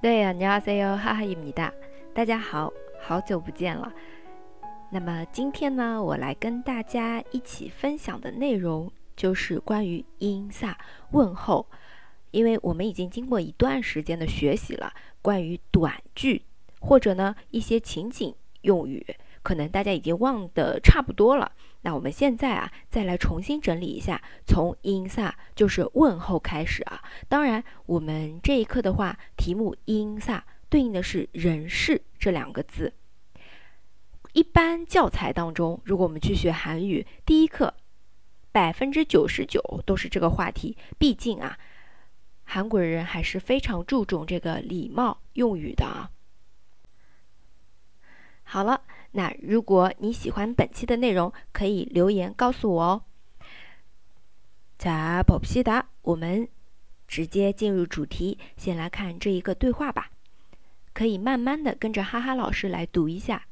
对呀，你好，C U，哈哈，伊米达，大家好，好久不见了。那么今天呢，我来跟大家一起分享的内容就是关于音萨问候，因为我们已经经过一段时间的学习了，关于短句或者呢一些情景用语，可能大家已经忘得差不多了。那我们现在啊，再来重新整理一下，从音萨就是问候开始啊。当然，我们这一课的话，题目音萨对应的是人事这两个字。一般教材当中，如果我们去学韩语，第一课百分之九十九都是这个话题。毕竟啊，韩国人还是非常注重这个礼貌用语的啊。好了。那如果你喜欢本期的内容，可以留言告诉我哦。자봅시다我们直接进入主题，先来看这一个对话吧。可以慢慢的跟着哈哈老师来读一下。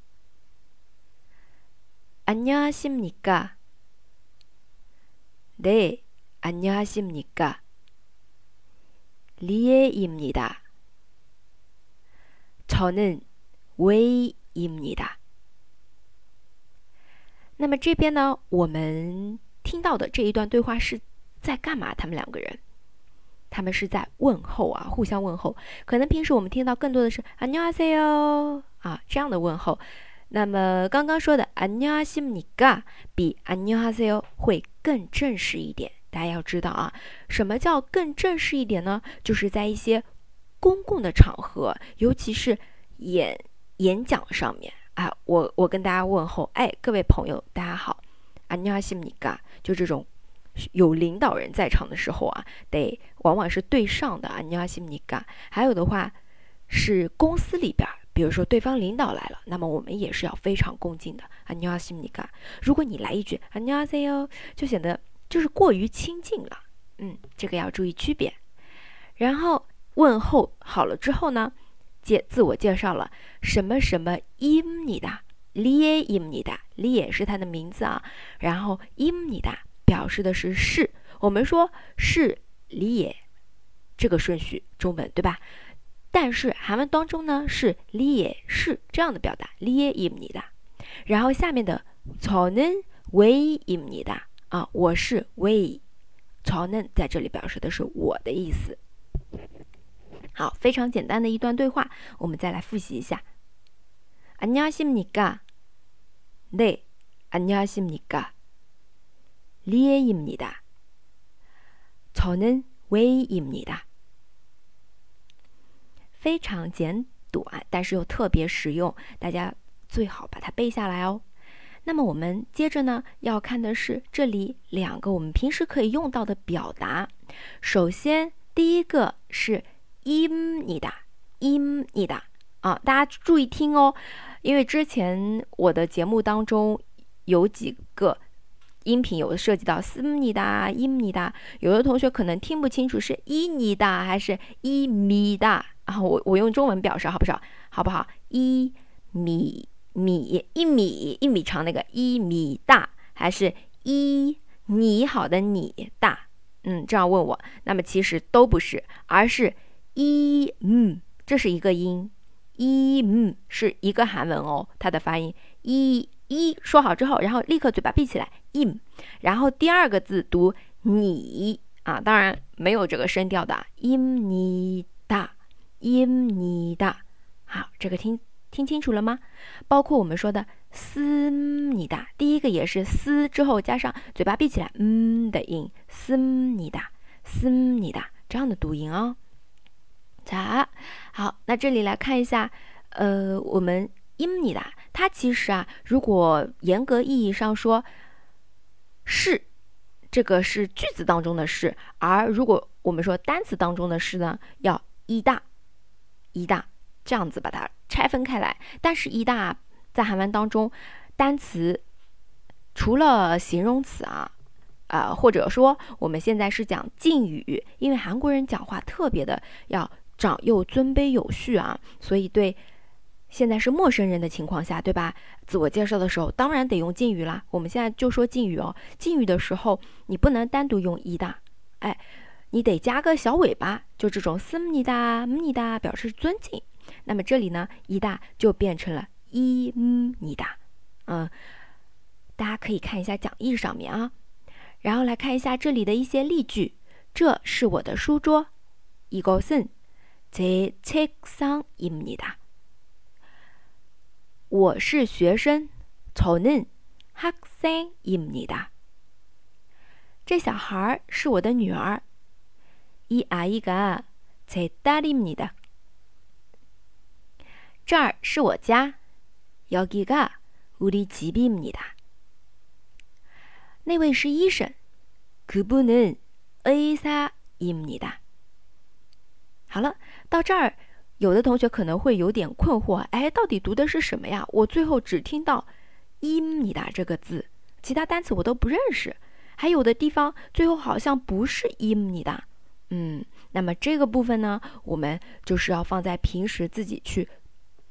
안녕하십니까네안녕하십니까리에입니다저는웨이입니다 那么这边呢，我们听到的这一段对话是在干嘛？他们两个人，他们是在问候啊，互相问候。可能平时我们听到更多的是“안녕하세요”啊这样的问候。那么刚刚说的“안녕하십니까”比“안녕하세요”会更正式一点。大家要知道啊，什么叫更正式一点呢？就是在一些公共的场合，尤其是演演讲上面。 啊，我我跟大家问候，哎，各位朋友，大家好，안녕하십니 까？ 就这种有领导人在场的时候啊，得往往是对上的，안녕하십니 까？ 还有的话是公司里边，比如说对方领导来了，那么我们也是要非常恭敬的，안녕하십니 까？ 如果你来一句안녕하세 요， 就显得就是过于亲近了，嗯，这个要注意区别。然后问候好了之后呢？ 介自我介绍了什么什么伊姆尼达，li 伊姆尼达，li 也是他的名字啊。然后伊姆尼达表示的是是，我们说是 li 这个顺序中文对吧？但是韩文当中呢是 li 是这样的表达，li 伊姆尼达。然后下面的曹嫩为伊姆尼达啊，我是为曹嫩在这里表示的是我的意思。好，非常简单的一段对话，我们再来复习一下。안녕하십니 까？ 네， 안녕하십니 까？ 리에입니 다。 저는웨이입니 다。 非常简短，但是又特别实用，大家最好把它背下来哦。那么我们接着呢，要看的是这里两个我们平时可以用到的表达。首先，第一个是。 音你的，音你的啊！大家注意听哦，因为之前我的节目当中有几个音频有涉及到思你的、音你的，有的同学可能听不清楚是一你的还是一米的啊！我我用中文表示好不好？好不好？一米米一米一米长那个一米大，还是一你好的你大？嗯，这样问我，那么其实都不是，而是。一嗯，这是一个音，一嗯是一个韩文哦，它的发音。一一说好之后，然后立刻嘴巴闭起来，im，然后第二个字读你啊，当然没有这个声调的，im 你哒，im 你哒，好，这个听听清楚了吗？包括我们说的思你哒，第一个也是思之后加上嘴巴闭起来嗯的音，思你哒，思你哒这样的读音啊。咋？好，那这里来看一下，呃，我们音你的，它其实啊，如果严格意义上说，是这个是句子当中的是，而如果我们说单词当中的是呢，要一大一大这样子把它拆分开来。但是，一大在韩文当中，单词除了形容词啊，呃，或者说我们现在是讲敬语，因为韩国人讲话特别的要。长幼尊卑有序啊，所以对现在是陌生人的情况下，对吧？自我介绍的时候，当然得用敬语啦。我们现在就说敬语哦，敬语的时候你不能单独用一的，哎， 你得加个小尾巴，就这种斯尼达、姆尼达表示尊敬。那么这里呢，伊达就变成了伊姆尼达。嗯，大家可以看一下讲义上面啊，然后来看一下这里的一些例句。这是我的书桌，이것은 제책상입니다我是学生，저는학생입니다这小孩是我的女儿，이아이가제딸입니다这儿是我家，여기가우리집입니다那位是医生，그분은의사입니다 好了，到这儿，有的同学可能会有点困惑，哎，到底读的是什么呀？我最后只听到 i m i d a 这个字，其他单词我都不认识，还有的地方最后好像不是 i m i d a 嗯，那么这个部分呢，我们就是要放在平时自己去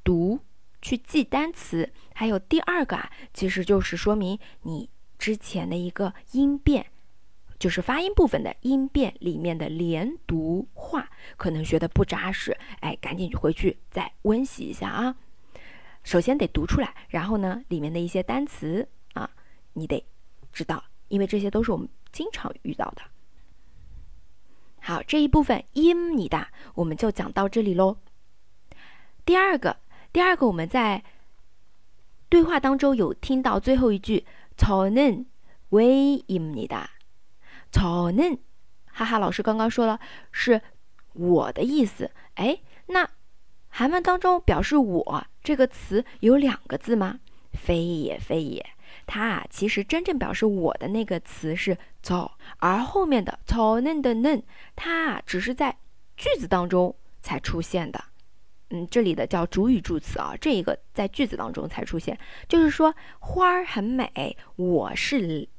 读、去记单词。还有第二个啊，其实就是说明你之前的一个音变，就是发音部分的音变里面的连读话，可能学的不扎实，哎，赶紧回去再温习一下啊。首先得读出来，然后呢，里面的一些单词啊，你得知道，因为这些都是我们经常遇到的。好，这一部分音你的我们就讲到这里喽。第二个，第二个我们在对话当中有听到最后一句，저는왜입니 다。 草嫩，哈哈，老师刚刚说了是我的意思，哎，那韩文当中表示我这个词有两个字吗？非也非也，它啊其实真正表示我的那个词是草，而后面的草嫩的嫩，它啊只是在句子当中才出现的，嗯，这里的叫主语助词啊，这一个在句子当中才出现，就是说花儿很美，我是。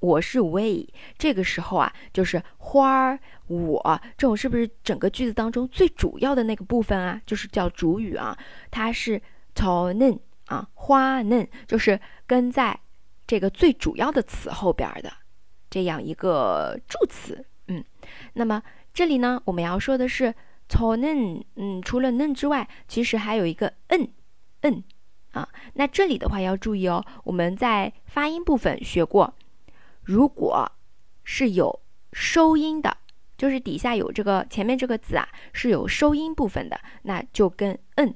我是 we，这个时候啊，就是花儿我这种是不是整个句子当中最主要的那个部分啊？就是叫主语啊，它是草嫩啊，花嫩，就是跟在这个最主要的词后边的这样一个助词。嗯，那么这里呢，我们要说的是草嫩，嗯，除了嫩之外，其实还有一个嗯嗯啊。那这里的话要注意哦，我们在发音部分学过。如果是有收音的，就是底下有这个前面这个字啊是有收音部分的，那就跟嗯。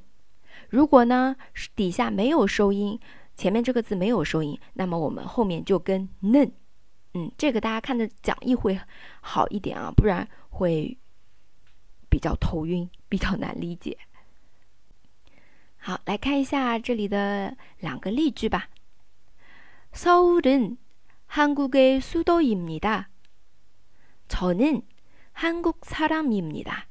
如果呢底下没有收音，前面这个字没有收音，那么我们后面就跟嫩。嗯，这个大家看着讲义会好一点啊，不然会比较头晕，比较难理解。好，来看一下这里的两个例句吧。서울은 한국의 수도입니다. 저는 한국 사람입니다.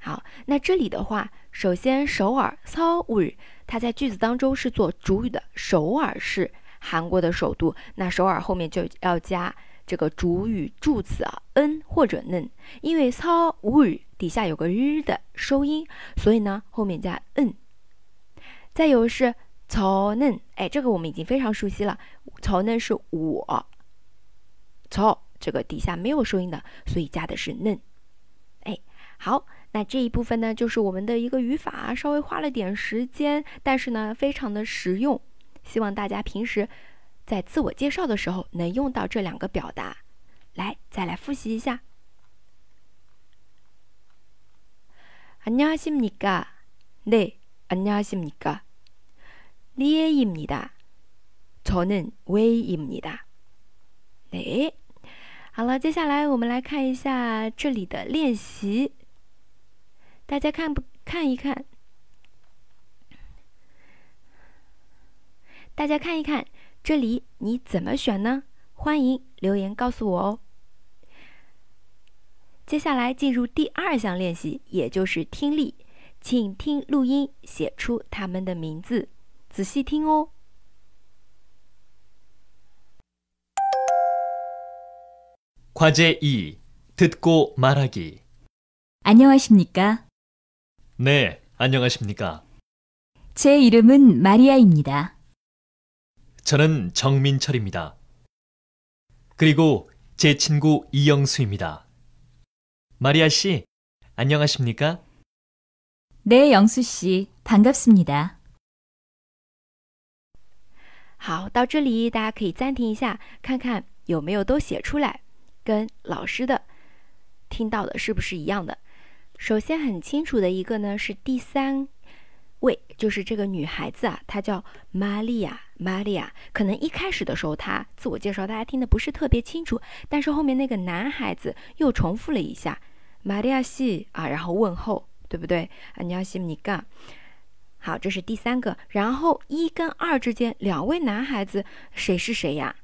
好，那这里的话，首先首尔 서울，它在句子当中是做主语的首尔市，韩国的首都。那首尔后面就要加这个主语助词啊，n 或者 n，因为 서울 底下有个 r 的收音，所以呢后面加 n。再有是 저는， 哎，这个我们已经非常熟悉了。曹嫩是我，曹这个底下没有收音的，所以加的是嫩。哎，好，那这一部分呢，就是我们的一个语法，稍微花了点时间，但是呢，非常的实用。希望大家平时在自我介绍的时候能用到这两个表达。来，再来复习一下。안녕하십니 까？ 네안녕하십니 까？ 리에입니다 저는웨이입니 다。 哎，好了，接下来我们来看一下这里的练习。大家看不看一看？大家看一看，这里你怎么选呢？欢迎留言告诉我哦。接下来进入第二项练习，也就是听力，请听录音，写出他们的名字， 仔细听哦。 과제 2. 듣고 말하기. 안녕하십니까? 네, 안녕하십니까? 제 이름은 마리아입니다. 저는 정민철입니다. 그리고 제 친구 이영수입니다. 마리아 씨, 안녕하십니까? 네, 영수 씨. 반갑습니다. 好，到这里大家可以暂停一下，看看有没有都写出来，跟老师的听到的是不是一样的。首先很清楚的一个呢是第三位，就是这个女孩子啊，她叫玛利亚，玛利亚。可能一开始的时候她自我介绍大家听的不是特别清楚，但是后面那个男孩子又重复了一下玛利亚西啊，然后问候，对不对？啊，你要西米嘎。好，这是第三个。然后一跟二之间，两位男孩子谁是谁呀？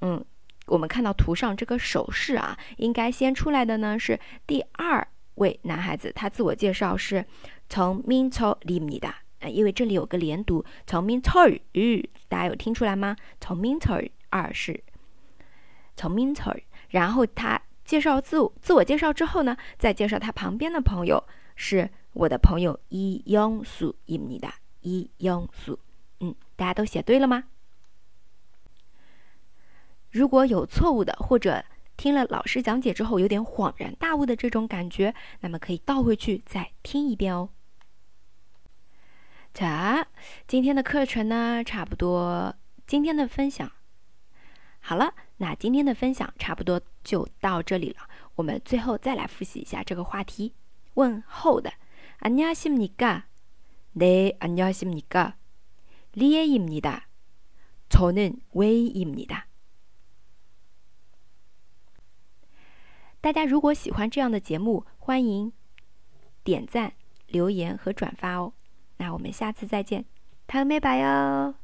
嗯，我们看到图上这个手势啊，应该先出来的呢是第二位男孩子，他自我介绍是从明朝里米的。呃，因为这里有个连读，从明朝儿，大家有听出来吗？从明朝儿二是从明朝儿，然后他介绍自我自我介绍之后呢，再介绍他旁边的朋友是。我的朋友一영수입니 다， 一영수嗯，大家都写对了吗？如果有错误的，或者听了老师讲解之后有点恍然大悟的这种感觉，那么可以倒回去再听一遍哦。자今天的课程呢，差不多，今天的分享好了，那今天的分享差不多就到这里了。我们最后再来复习一下这个话题，问候的。 안녕하십니까? 네, 안녕하십니까? 리에입니다. 저는 웨이입니다. 大家如果喜欢这样的节目，欢迎点赞、留言和转发哦。那我们下次再见，다음에봐요